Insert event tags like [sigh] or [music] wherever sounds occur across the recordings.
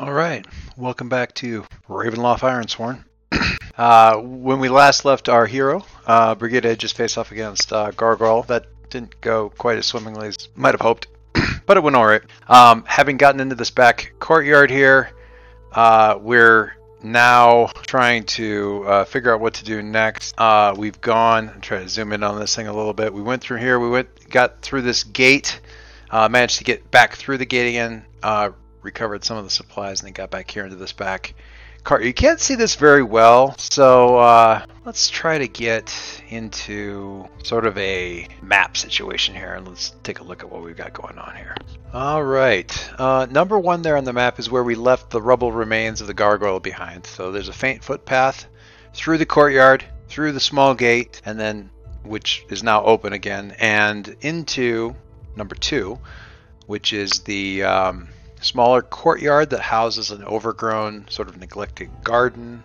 All right, welcome back to Ravenloft Ironsworn. [clears throat] uh, when we last left our hero, uh, just faced off against uh, Gargoyle. That didn't go quite as swimmingly as might have hoped, [clears throat] but it went all right. Um, having gotten into this back courtyard here, uh, we're now trying to uh, figure out what to do next. Uh, we've gone. I'm trying to zoom in on this thing a little bit. We went through here. We went, got through this gate. Uh, managed to get back through the gate again. Recovered some of the supplies and then got back here into this back cart. You can't see this very well, so uh, let's try to get into sort of a map situation here and let's take a look at what we've got going on here. All right, uh, number one there on the map is where we left the rubble remains of the gargoyle behind. So there's a faint footpath through the courtyard, through the small gate, and then which is now open again, and into number two, which is the um, smaller courtyard that houses an overgrown, sort of neglected garden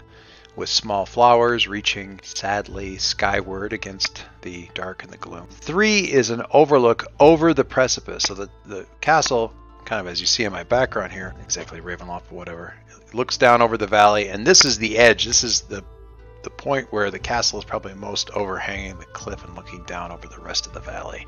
with small flowers reaching sadly skyward against the dark and the gloom. Three is an overlook over the precipice. So the, the castle, kind of as you see in my background here, exactly Ravenloft whatever, looks down over the valley, and this is the edge. This is the the point where the castle is probably most overhanging the cliff and looking down over the rest of the valley.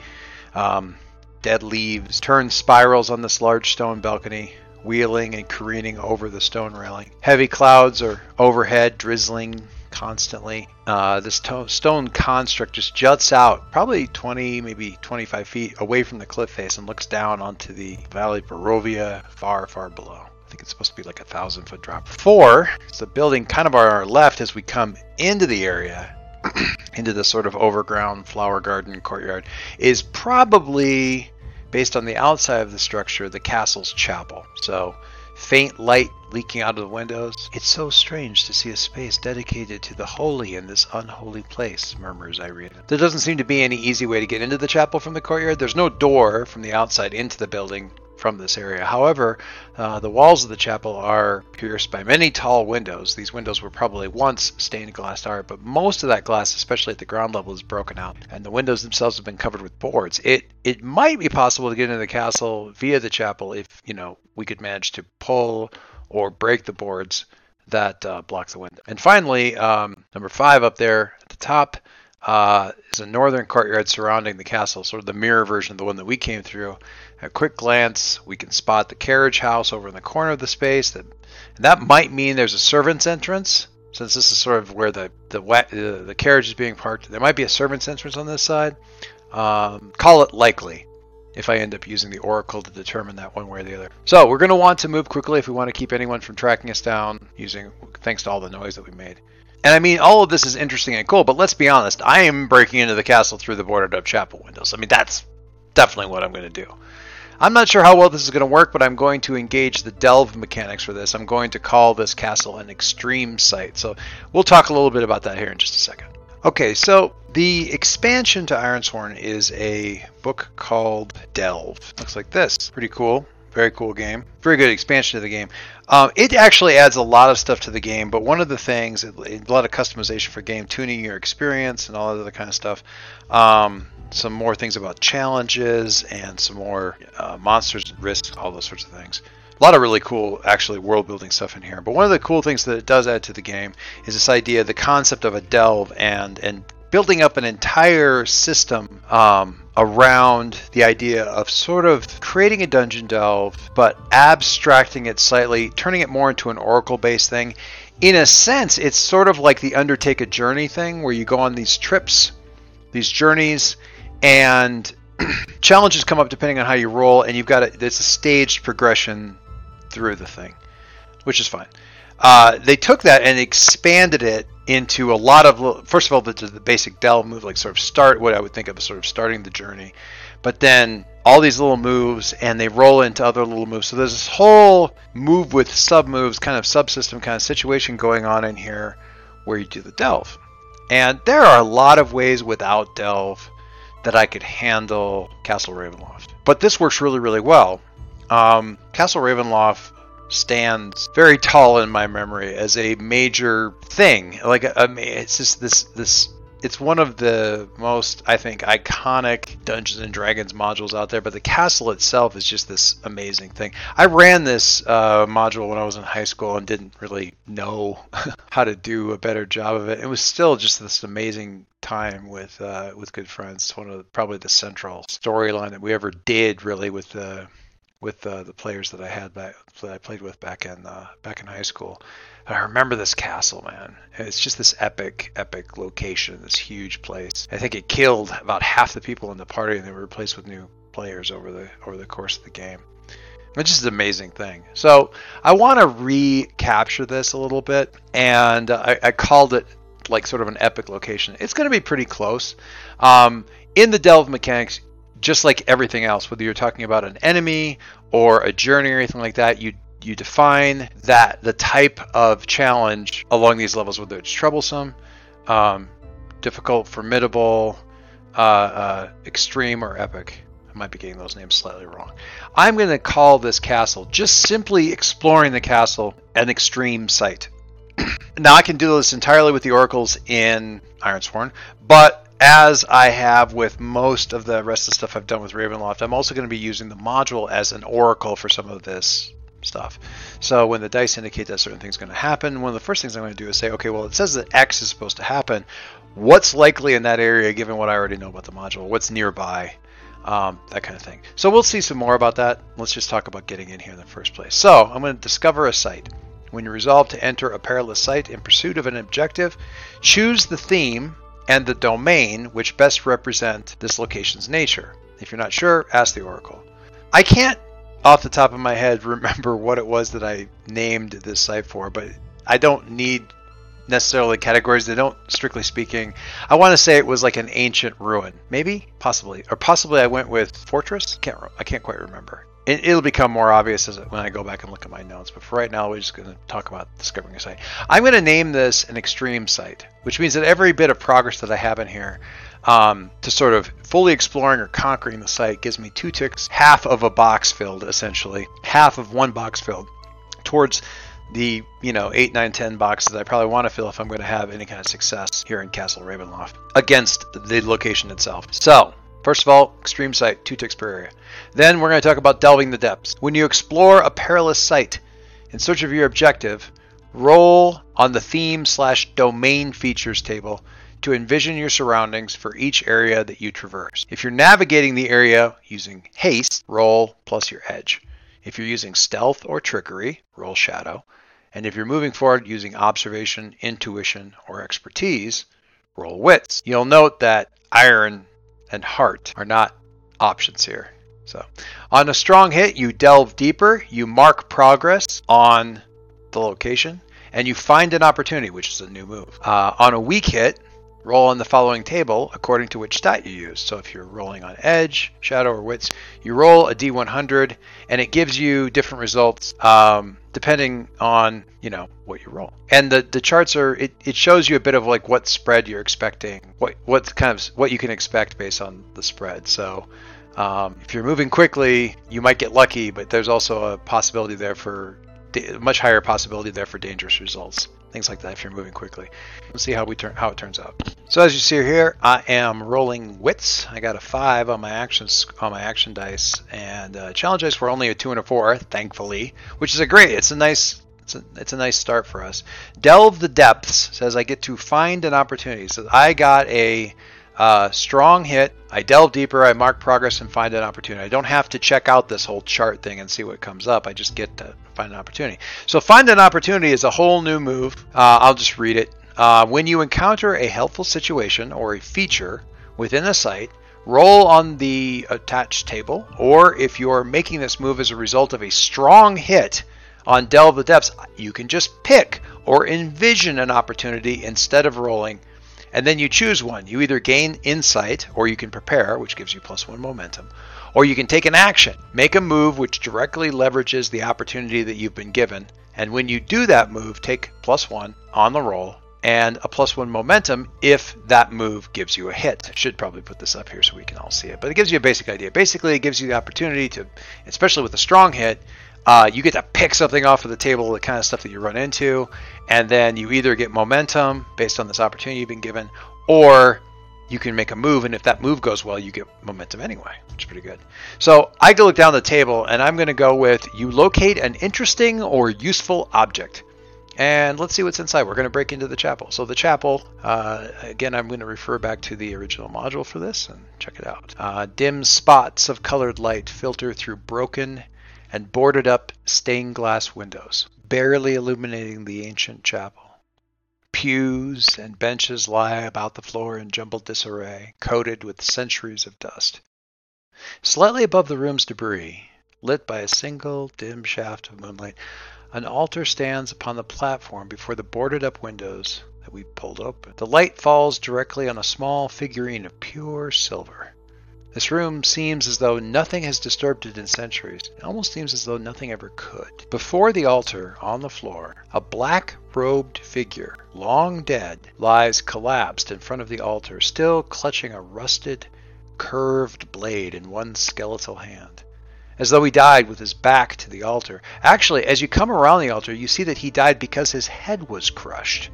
Um, Dead leaves turn spirals on this large stone balcony, wheeling and careening over the stone railing. Heavy clouds are overhead, drizzling constantly. Uh, this to- stone construct just juts out probably 20, maybe 25 feet away from the cliff face and looks down onto the Valley of Barovia far, far below. I think it's supposed to be like a thousand foot drop. Four is the building kind of on our left as we come into the area [clears throat] into the sort of overground flower garden courtyard is probably based on the outside of the structure, the castle's chapel. So, faint light leaking out of the windows. It's so strange to see a space dedicated to the holy in this unholy place, murmurs Irene. There doesn't seem to be any easy way to get into the chapel from the courtyard. There's no door from the outside into the building from this area. However, uh, the walls of the chapel are pierced by many tall windows. These windows were probably once stained glass art, but most of that glass, especially at the ground level, is broken out, and the windows themselves have been covered with boards. It it might be possible to get into the castle via the chapel if you know we could manage to pull or break the boards that uh, block the window. And finally, um, number five up there at the top. Uh, is a northern courtyard surrounding the castle, sort of the mirror version of the one that we came through. At a quick glance, we can spot the carriage house over in the corner of the space. That that might mean there's a servant's entrance, since this is sort of where the the the, the carriage is being parked. There might be a servant's entrance on this side. Um, call it likely if I end up using the oracle to determine that one way or the other. So we're going to want to move quickly if we want to keep anyone from tracking us down using thanks to all the noise that we made. And I mean, all of this is interesting and cool, but let's be honest. I am breaking into the castle through the boarded up chapel windows. I mean, that's definitely what I'm going to do. I'm not sure how well this is going to work, but I'm going to engage the delve mechanics for this. I'm going to call this castle an extreme site. So we'll talk a little bit about that here in just a second. Okay, so the expansion to Ironsworn is a book called Delve. Looks like this. Pretty cool. Very cool game. Very good expansion to the game. Um, it actually adds a lot of stuff to the game, but one of the things, a lot of customization for game tuning your experience and all that other kind of stuff. Um, some more things about challenges and some more uh, monsters and risks, all those sorts of things. A lot of really cool, actually, world building stuff in here. But one of the cool things that it does add to the game is this idea, the concept of a delve, and and building up an entire system um, around the idea of sort of creating a dungeon delve, but abstracting it slightly, turning it more into an oracle based thing. In a sense, it's sort of like the Undertake a Journey thing, where you go on these trips, these journeys, and [clears throat] challenges come up depending on how you roll, and you've got a, it's a staged progression through the thing, which is fine. Uh, they took that and expanded it into a lot of first of all the, the basic delve move, like sort of start what I would think of as sort of starting the journey, but then all these little moves and they roll into other little moves. So there's this whole move with sub moves, kind of subsystem kind of situation going on in here where you do the delve. And there are a lot of ways without delve that I could handle Castle Ravenloft. But this works really, really well. Um, Castle Ravenloft stands very tall in my memory as a major thing. Like I mean, it's just this this it's one of the most I think iconic Dungeons and Dragons modules out there. But the castle itself is just this amazing thing. I ran this uh, module when I was in high school and didn't really know [laughs] how to do a better job of it. It was still just this amazing time with uh, with good friends. It's one of the, probably the central storyline that we ever did really with the with uh, the players that I had that I played with back in uh, back in high school. I remember this castle, man. It's just this epic, epic location, this huge place. I think it killed about half the people in the party, and they were replaced with new players over the over the course of the game. It's just an amazing thing. So I want to recapture this a little bit, and I, I called it like sort of an epic location. It's going to be pretty close. Um, in the delve mechanics, just like everything else, whether you're talking about an enemy or a journey or anything like that, you you define that the type of challenge along these levels, whether it's troublesome, um, difficult, formidable, uh, uh, extreme, or epic. I might be getting those names slightly wrong. I'm going to call this castle just simply exploring the castle an extreme site. [clears throat] now I can do this entirely with the oracles in Ironsworn, but as I have with most of the rest of the stuff I've done with Ravenloft, I'm also going to be using the module as an oracle for some of this stuff. So when the dice indicate that certain things going to happen, one of the first things I'm going to do is say, okay, well, it says that X is supposed to happen. What's likely in that area given what I already know about the module? What's nearby? Um, that kind of thing. So we'll see some more about that. Let's just talk about getting in here in the first place. So I'm going to discover a site. When you resolve to enter a perilous site in pursuit of an objective, choose the theme and the domain which best represent this location's nature. If you're not sure, ask the Oracle. I can't, off the top of my head, [laughs] remember what it was that I named this site for, but I don't need necessarily categories. They don't, strictly speaking. I want to say it was like an ancient ruin, maybe, possibly, or possibly I went with fortress. Can't I can't quite remember it, will become more obvious as when I go back and look at my notes. But for right now, we're just going to talk about discovering a site. I'm going to name this an extreme site, which means that every bit of progress that I have in here um, to sort of fully exploring or conquering the site gives me two ticks, half of a box filled, essentially, half of one box filled towards the you know eight nine ten boxes I probably want to fill if I'm going to have any kind of success here in Castle Ravenloft against the location itself. So First of all, extreme site, two ticks per area. Then we're going to talk about delving the depths. When you explore a perilous site in search of your objective, roll on the theme slash domain features table to envision your surroundings for each area that you traverse. If you're navigating the area using haste, roll plus your edge. If you're using stealth or trickery, roll shadow. And if you're moving forward using observation, intuition, or expertise, roll wits. You'll note that iron and heart are not options here. So, on a strong hit, you delve deeper, you mark progress on the location, and you find an opportunity, which is a new move. Uh, on a weak hit, roll on the following table according to which stat you use. So if you're rolling on Edge, Shadow, or Wits, you roll a D100, and it gives you different results um, depending on you know what you roll. And the the charts are it, it shows you a bit of like what spread you're expecting, what what kind of what you can expect based on the spread. So. Um, if you're moving quickly, you might get lucky, but there's also a possibility there for much higher possibility there for dangerous results things like that if you're moving quickly. Let's see how we turn how it turns out. So as you see here, I am rolling wits. I got a five on my actions on my action dice, and uh, challenge dice were only a two and a four, thankfully, which is a great. It's a nice. It's a, it's a nice start for us. Delve the depths says I get to find an opportunity. So I got a uh, strong hit. I delve deeper. I mark progress and find an opportunity. I don't have to check out this whole chart thing and see what comes up. I just get to find an opportunity. So find an opportunity is a whole new move. Uh, I'll just read it. Uh, when you encounter a helpful situation or a feature within a site, roll on the attached table. Or if you're making this move as a result of a strong hit on Delve the Depths, you can just pick or envision an opportunity instead of rolling and then you choose one. You either gain insight or you can prepare, which gives you plus one momentum, or you can take an action, make a move which directly leverages the opportunity that you've been given. And when you do that move, take plus one on the roll and a plus one momentum if that move gives you a hit. I should probably put this up here so we can all see it, but it gives you a basic idea. Basically, it gives you the opportunity to, especially with a strong hit, uh, you get to pick something off of the table, the kind of stuff that you run into, and then you either get momentum based on this opportunity you've been given, or you can make a move, and if that move goes well, you get momentum anyway, which is pretty good. So I go look down the table, and I'm going to go with you locate an interesting or useful object. And let's see what's inside. We're going to break into the chapel. So the chapel, uh, again, I'm going to refer back to the original module for this and check it out. Uh, dim spots of colored light filter through broken and boarded up stained glass windows, barely illuminating the ancient chapel. Pews and benches lie about the floor in jumbled disarray, coated with centuries of dust. Slightly above the room's debris, lit by a single dim shaft of moonlight, an altar stands upon the platform before the boarded up windows that we pulled open. The light falls directly on a small figurine of pure silver. This room seems as though nothing has disturbed it in centuries. It almost seems as though nothing ever could. Before the altar, on the floor, a black robed figure, long dead, lies collapsed in front of the altar, still clutching a rusted, curved blade in one skeletal hand as though he died with his back to the altar. Actually, as you come around the altar, you see that he died because his head was crushed.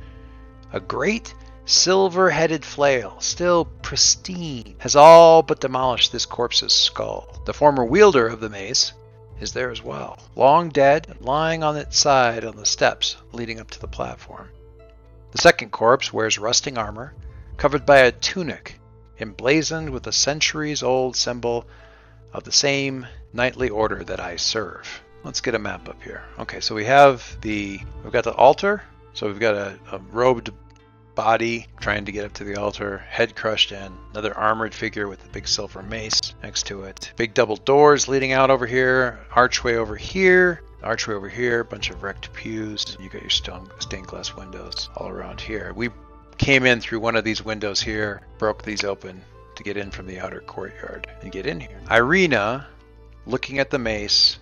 A great silver headed flail, still pristine, has all but demolished this corpse's skull. The former wielder of the mace is there as well, long dead lying on its side on the steps leading up to the platform. The second corpse wears rusting armor, covered by a tunic emblazoned with a centuries old symbol of the same knightly order that I serve. Let's get a map up here. Okay, so we have the we've got the altar. So we've got a, a robed body trying to get up to the altar, head crushed in, another armored figure with a big silver mace next to it. Big double doors leading out over here, archway over here, archway over here, bunch of wrecked pews. You got your stone stained glass windows all around here. We came in through one of these windows here, broke these open to get in from the outer courtyard and get in here. Irina looking at the mace,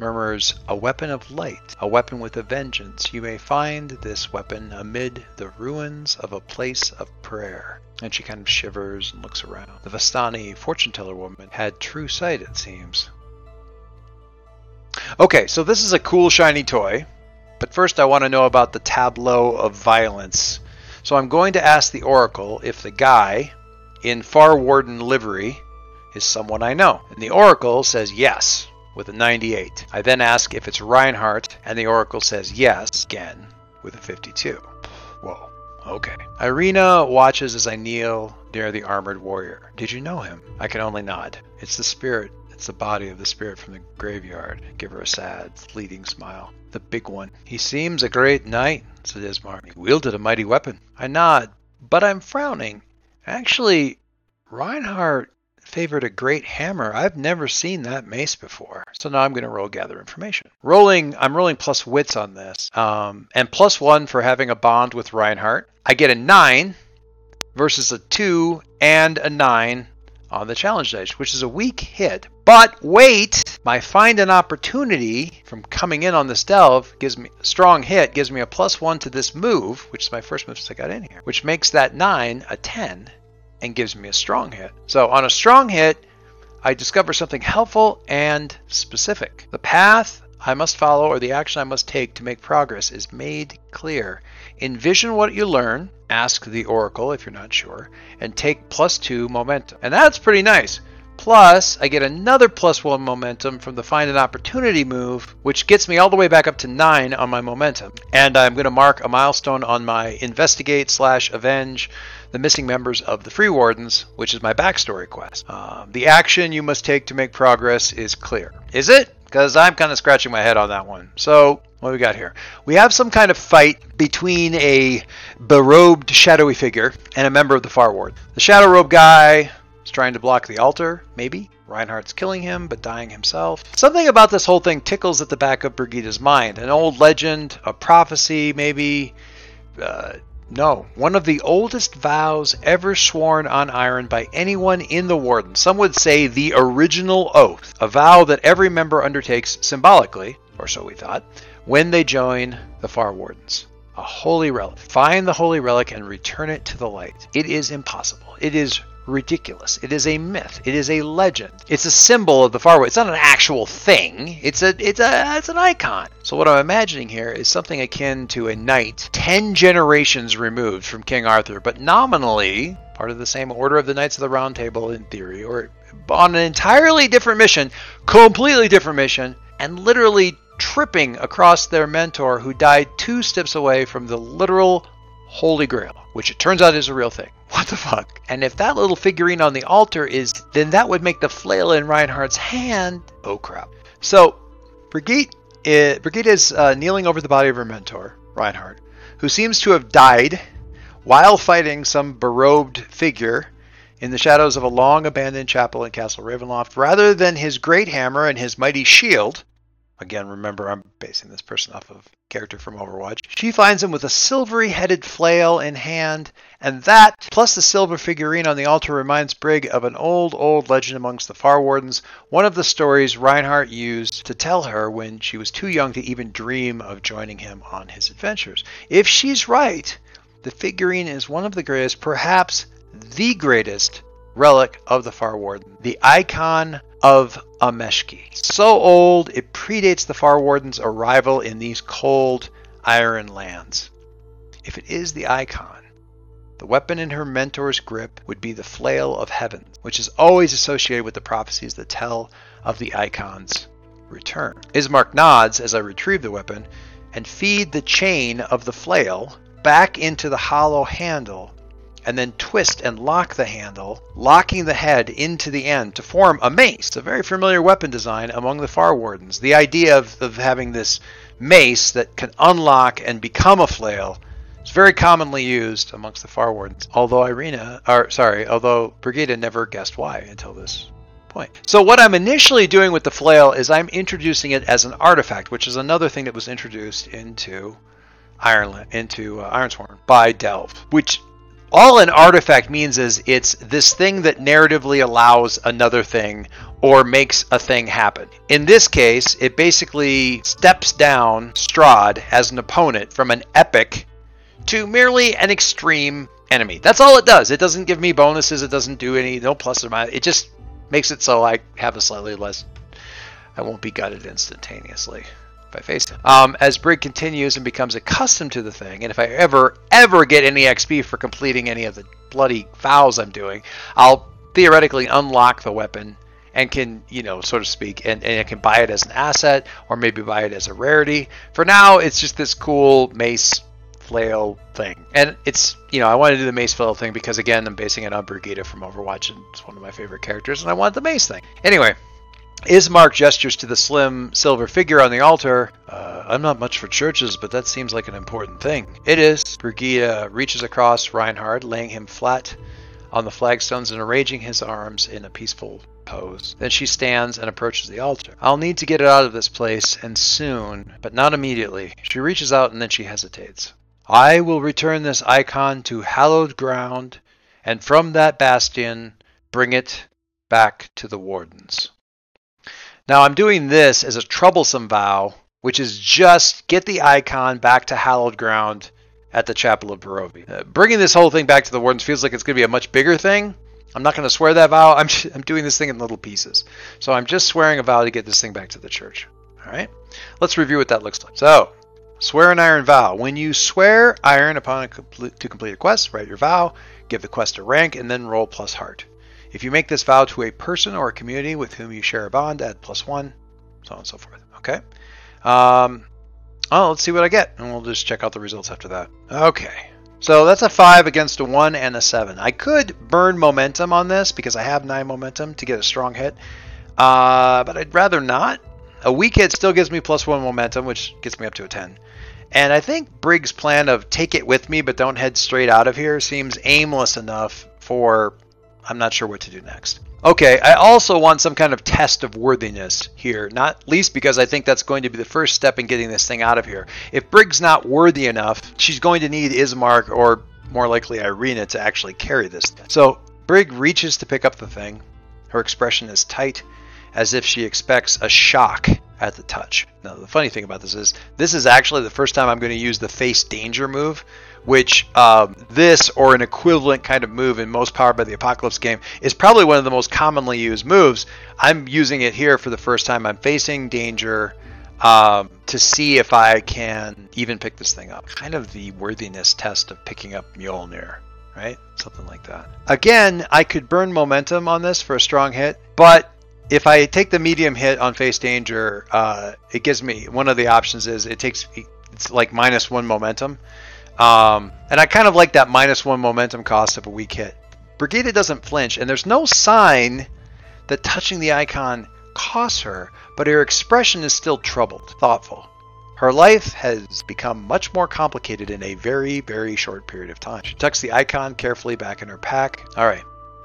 murmurs, A weapon of light, a weapon with a vengeance. You may find this weapon amid the ruins of a place of prayer. And she kind of shivers and looks around. The Vistani fortune teller woman had true sight, it seems. Okay, so this is a cool shiny toy, but first I want to know about the tableau of violence. So I'm going to ask the Oracle if the guy in Far Warden livery is someone I know? And the oracle says yes with a 98. I then ask if it's Reinhardt, and the oracle says yes again with a 52. Whoa. Okay. Irina watches as I kneel near the armored warrior. Did you know him? I can only nod. It's the spirit. It's the body of the spirit from the graveyard. Give her a sad, fleeting smile. The big one. He seems a great knight, said Ismark. He wielded a mighty weapon. I nod, but I'm frowning. Actually, Reinhardt favored a great hammer. I've never seen that mace before. So now I'm going to roll gather information. Rolling, I'm rolling plus wits on this, um, and plus one for having a bond with Reinhardt. I get a nine versus a two and a nine on the challenge dice, which is a weak hit. But wait, my find an opportunity from coming in on this delve gives me a strong hit, gives me a plus one to this move, which is my first move since I got in here, which makes that nine a ten and gives me a strong hit. So on a strong hit, I discover something helpful and specific. The path I must follow or the action I must take to make progress is made clear. Envision what you learn, ask the oracle if you're not sure, and take plus two momentum. And that's pretty nice. Plus, I get another plus one momentum from the find an opportunity move, which gets me all the way back up to nine on my momentum. And I'm going to mark a milestone on my investigate slash avenge the missing members of the Free Wardens, which is my backstory quest. Uh, the action you must take to make progress is clear. Is it? Because I'm kind of scratching my head on that one. So, what we got here? We have some kind of fight between a berobed shadowy figure and a member of the Far Ward. The shadow robe guy is trying to block the altar, maybe. Reinhardt's killing him, but dying himself. Something about this whole thing tickles at the back of Brigida's mind. An old legend, a prophecy, maybe. Uh, no, one of the oldest vows ever sworn on iron by anyone in the Warden. Some would say the original oath, a vow that every member undertakes symbolically, or so we thought, when they join the Far Wardens. A holy relic. Find the holy relic and return it to the light. It is impossible. It is ridiculous. It is a myth. It is a legend. It's a symbol of the far It's not an actual thing. It's a it's a it's an icon. So what I'm imagining here is something akin to a knight 10 generations removed from King Arthur, but nominally part of the same order of the Knights of the Round Table in theory, or on an entirely different mission, completely different mission, and literally tripping across their mentor who died two steps away from the literal Holy Grail, which it turns out is a real thing. [laughs] What the fuck? And if that little figurine on the altar is, then that would make the flail in Reinhardt's hand. Oh crap. So, Brigitte, is, Brigitte is uh, kneeling over the body of her mentor, Reinhardt, who seems to have died while fighting some berobed figure in the shadows of a long abandoned chapel in Castle Ravenloft. Rather than his great hammer and his mighty shield, Again, remember I'm basing this person off of character from Overwatch. She finds him with a silvery headed flail in hand, and that, plus the silver figurine on the altar, reminds Brig of an old, old legend amongst the Far Wardens, one of the stories Reinhardt used to tell her when she was too young to even dream of joining him on his adventures. If she's right, the figurine is one of the greatest, perhaps the greatest relic of the Far Warden, the icon of Ameshki. So old, it predates the Far Warden's arrival in these cold, iron lands. If it is the icon, the weapon in her mentor's grip would be the Flail of Heaven, which is always associated with the prophecies that tell of the icon's return. Ismark nods as I retrieve the weapon and feed the chain of the flail back into the hollow handle and then twist and lock the handle, locking the head into the end to form a mace. A very familiar weapon design among the Far Wardens. The idea of, of having this mace that can unlock and become a flail is very commonly used amongst the Far Wardens. Although Irina, or sorry, although Brigida never guessed why until this point. So what I'm initially doing with the flail is I'm introducing it as an artifact, which is another thing that was introduced into Ireland into uh, Ironsworn by Delve, which all an artifact means is it's this thing that narratively allows another thing or makes a thing happen. In this case, it basically steps down Strahd as an opponent from an epic to merely an extreme enemy. That's all it does. It doesn't give me bonuses. It doesn't do any no plus or minus. It just makes it so I have a slightly less. I won't be gutted instantaneously I face. Um, as Brig continues and becomes accustomed to the thing, and if I ever, ever get any XP for completing any of the bloody vows I'm doing, I'll theoretically unlock the weapon and can, you know, so to speak, and, and I can buy it as an asset or maybe buy it as a rarity. For now, it's just this cool mace flail thing. And it's, you know, I want to do the mace flail thing because, again, I'm basing it on Brigitte from Overwatch, and it's one of my favorite characters, and I want the mace thing. Anyway, Ismark gestures to the slim silver figure on the altar. Uh, I'm not much for churches, but that seems like an important thing. It is. Brigida reaches across Reinhardt, laying him flat on the flagstones and arranging his arms in a peaceful pose. Then she stands and approaches the altar. I'll need to get it out of this place, and soon, but not immediately. She reaches out and then she hesitates. I will return this icon to hallowed ground, and from that bastion bring it back to the wardens. Now I'm doing this as a troublesome vow, which is just get the icon back to hallowed ground at the Chapel of Barovia. Uh, bringing this whole thing back to the Wardens feels like it's going to be a much bigger thing. I'm not going to swear that vow. I'm, I'm doing this thing in little pieces. So I'm just swearing a vow to get this thing back to the church. All right? Let's review what that looks like. So, swear an iron vow. When you swear iron upon a complete, to complete a quest, write your vow, give the quest a rank, and then roll plus heart. If you make this vow to a person or a community with whom you share a bond, add plus one, so on and so forth. Okay. Um, oh, let's see what I get, and we'll just check out the results after that. Okay. So that's a 5 against a 1 and a 7. I could burn momentum on this because I have 9 momentum to get a strong hit, uh, but I'd rather not. A weak hit still gives me plus 1 momentum, which gets me up to a 10. And I think Brig's plan of take it with me but don't head straight out of here seems aimless enough for I'm not sure what to do next. Okay, I also want some kind of test of worthiness here, not least because I think that's going to be the first step in getting this thing out of here. If Brig's not worthy enough, she's going to need Ismark or more likely Irina to actually carry this. So Brig reaches to pick up the thing. Her expression is tight, as if she expects a shock at the touch. Now, the funny thing about this is, this is actually the first time I'm going to use the face danger move, which um, this or an equivalent kind of move in most Powered by the Apocalypse game is probably one of the most commonly used moves. I'm using it here for the first time. I'm facing danger um, to see if I can even pick this thing up. Kind of the worthiness test of picking up Mjolnir, right? Something like that. Again, I could burn momentum on this for a strong hit, but if I take the medium hit on face danger, uh, it gives me one of the options is it takes it's like minus one momentum, um, and I kind of like that minus one momentum cost of a weak hit. Brigida doesn't flinch, and there's no sign that touching the icon costs her, but her expression is still troubled, thoughtful. Her life has become much more complicated in a very, very short period of time. She tucks the icon carefully back in her pack. All right,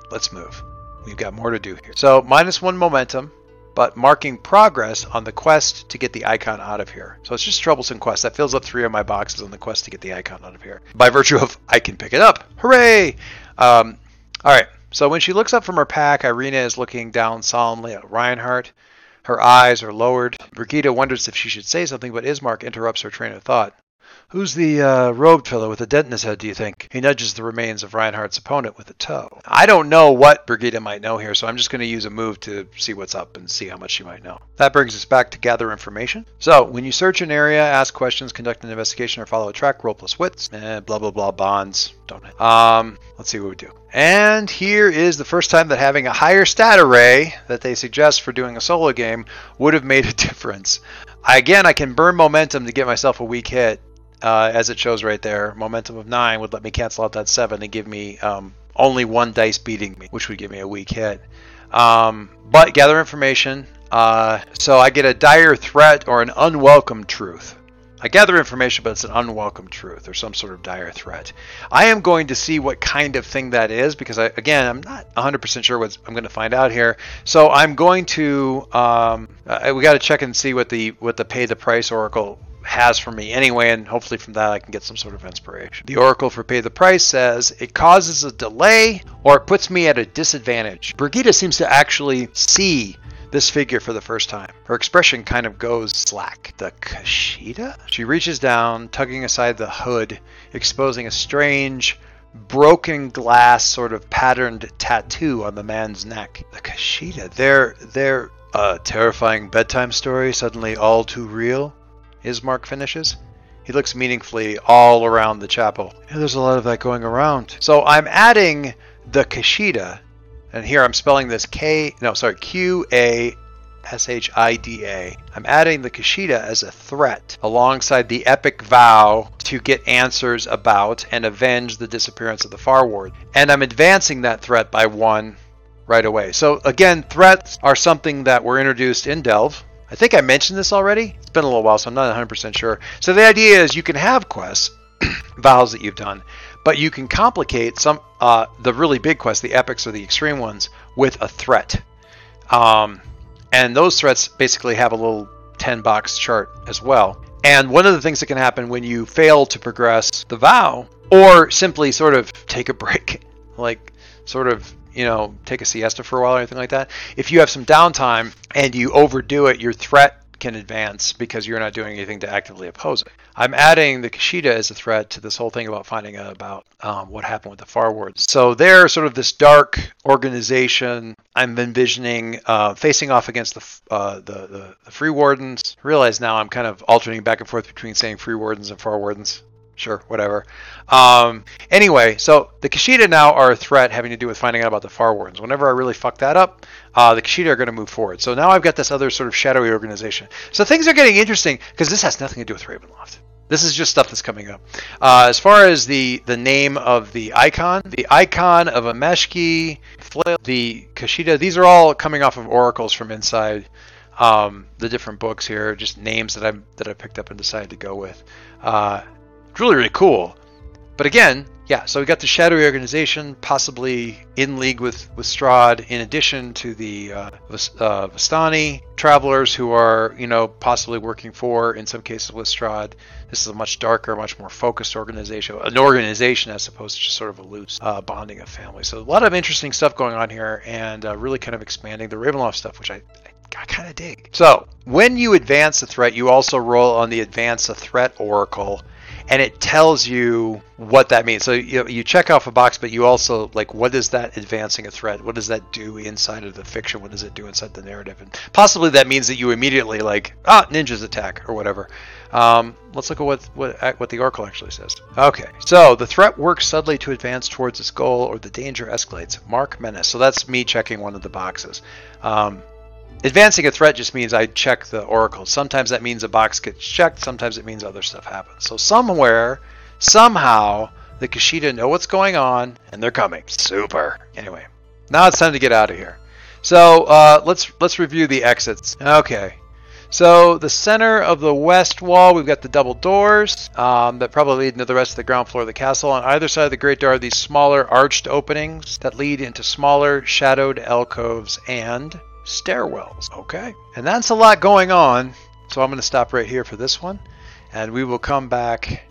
let's move. We've got more to do here. So minus one momentum, but marking progress on the quest to get the icon out of here. So it's just troublesome quest. That fills up three of my boxes on the quest to get the icon out of here. By virtue of I can pick it up. Hooray! Um, all right. So when she looks up from her pack, Irina is looking down solemnly at Reinhardt. Her eyes are lowered. Brigida wonders if she should say something, but Ismark interrupts her train of thought. Who's the uh, robed fellow with the dent in his head, do you think? He nudges the remains of Reinhardt's opponent with a toe. I don't know what Brigida might know here, so I'm just going to use a move to see what's up and see how much she might know. That brings us back to gather information. So, when you search an area, ask questions, conduct an investigation, or follow a track, roll plus wits, eh, blah blah blah bonds. Don't it? Um, let's see what we do. And here is the first time that having a higher stat array that they suggest for doing a solo game would have made a [laughs] difference. Again, I can burn momentum to get myself a weak hit, uh, as it shows right there, momentum of 9 would let me cancel out that 7 and give me um, only one dice beating me, which would give me a weak hit. Um, but gather information. Uh, so I get a dire threat or an unwelcome truth. I gather information, but it's an unwelcome truth or some sort of dire threat. I am going to see what kind of thing that is because, I, again, I'm not 100% sure what I'm going to find out here. So I'm going to um, uh, we got to check and see what the what the pay the price oracle has for me anyway, and hopefully from that I can get some sort of inspiration. The Oracle for Pay the Price says it causes a delay or it puts me at a disadvantage. Brigida seems to actually see this figure for the first time. Her expression kind of goes slack. The Qashida? She reaches down, tugging aside the hood, exposing a strange, broken glass sort of patterned tattoo on the man's neck. The Qashida, They're they're a terrifying bedtime story, suddenly all too real. Ismark finishes. He looks meaningfully all around the chapel. Yeah, there's a lot of that going around. So I'm adding the Qashida, and here I'm spelling this K, no, sorry, Q A S H I D A. I'm adding the Qashida as a threat alongside the epic vow to get answers about and avenge the disappearance of the Far Ward. And I'm advancing that threat by one right away. So again, threats are something that were introduced in Delve I think I mentioned this already. It's been a little while, so I'm not 100% sure. So the idea is you can have quests, [clears throat] vows that you've done, but you can complicate some uh, the really big quests, the epics or the extreme ones, with a threat. Um, and those threats basically have a little 10 box chart as well. And one of the things that can happen when you fail to progress the vow, or simply sort of take a break, [laughs] like sort of you know, take a siesta for a while or anything like that. If you have some downtime and you overdo it, your threat can advance because you're not doing anything to actively oppose it. I'm adding the Qashida as a threat to this whole thing about finding out about um, what happened with the Far Wards. So they're sort of this dark organization. I'm envisioning uh, facing off against the, uh, the, the the Free Wardens. I realize now I'm kind of alternating back and forth between saying Free Wardens and Far Wardens sure, whatever. Um, anyway, so the Qashida now are a threat having to do with finding out about the Far Wardens. Whenever I really fuck that up, uh, the Qashida are going to move forward. So now I've got this other sort of shadowy organization. So things are getting interesting because this has nothing to do with Ravenloft. This is just stuff that's coming up. Uh, as far as the, the name of the icon, the icon of Ameshki, the Qashida, these are all coming off of oracles from inside um, the different books here, just names that I that I picked up and decided to go with. Uh, really, really cool. But again, yeah, so we got the shadowy organization, possibly in league with, with Strahd, in addition to the uh, uh, Vistani travelers who are, you know, possibly working for, in some cases, with Strahd. This is a much darker, much more focused organization, an organization as opposed to just sort of a loose uh, bonding of families. So a lot of interesting stuff going on here, and uh, really kind of expanding the Ravenloft stuff, which I, I I kind of dig. So when you advance a threat, you also roll on the advance a threat oracle and it tells you what that means. So you, you check off a box, but you also like what is that advancing a threat? What does that do inside of the fiction? What does it do inside the narrative? And possibly that means that you immediately like ah ninjas attack or whatever. Um, let's look at what what what the oracle actually says. Okay, so the threat works subtly to advance towards its goal, or the danger escalates. Mark menace. So that's me checking one of the boxes. Um, Advancing a threat just means I check the oracle. Sometimes that means a box gets checked. Sometimes it means other stuff happens. So somewhere, somehow, the Qashida know what's going on and they're coming. Super. Anyway, now it's time to get out of here. So uh, let's let's review the exits. Okay. So the center of the west wall, we've got the double doors um, that probably lead into the rest of the ground floor of the castle. On either side of the great door are these smaller arched openings that lead into smaller shadowed alcoves and stairwells. Okay. And that's a lot going on. So I'm going to stop right here for this one. And we will come back.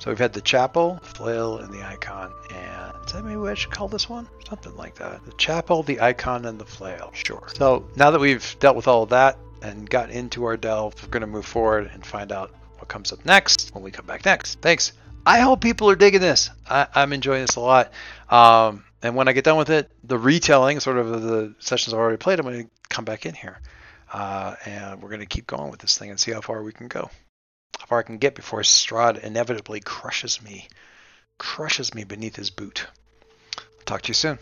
So we've had the chapel, flail, and the icon. And is that maybe I should call this one? Something like that. The chapel, the icon, and the flail. Sure. So now that we've dealt with all of that and got into our delve, we're going to move forward and find out what comes up next when we come back next. Thanks. I hope people are digging this. I, am enjoying this a lot. Um, and when I get done with it, the retelling, sort of the sessions I've already played, I'm going to come back in here. Uh, and we're going to keep going with this thing and see how far we can go. How far I can get before Strahd inevitably crushes me, crushes me beneath his boot. Talk to you soon.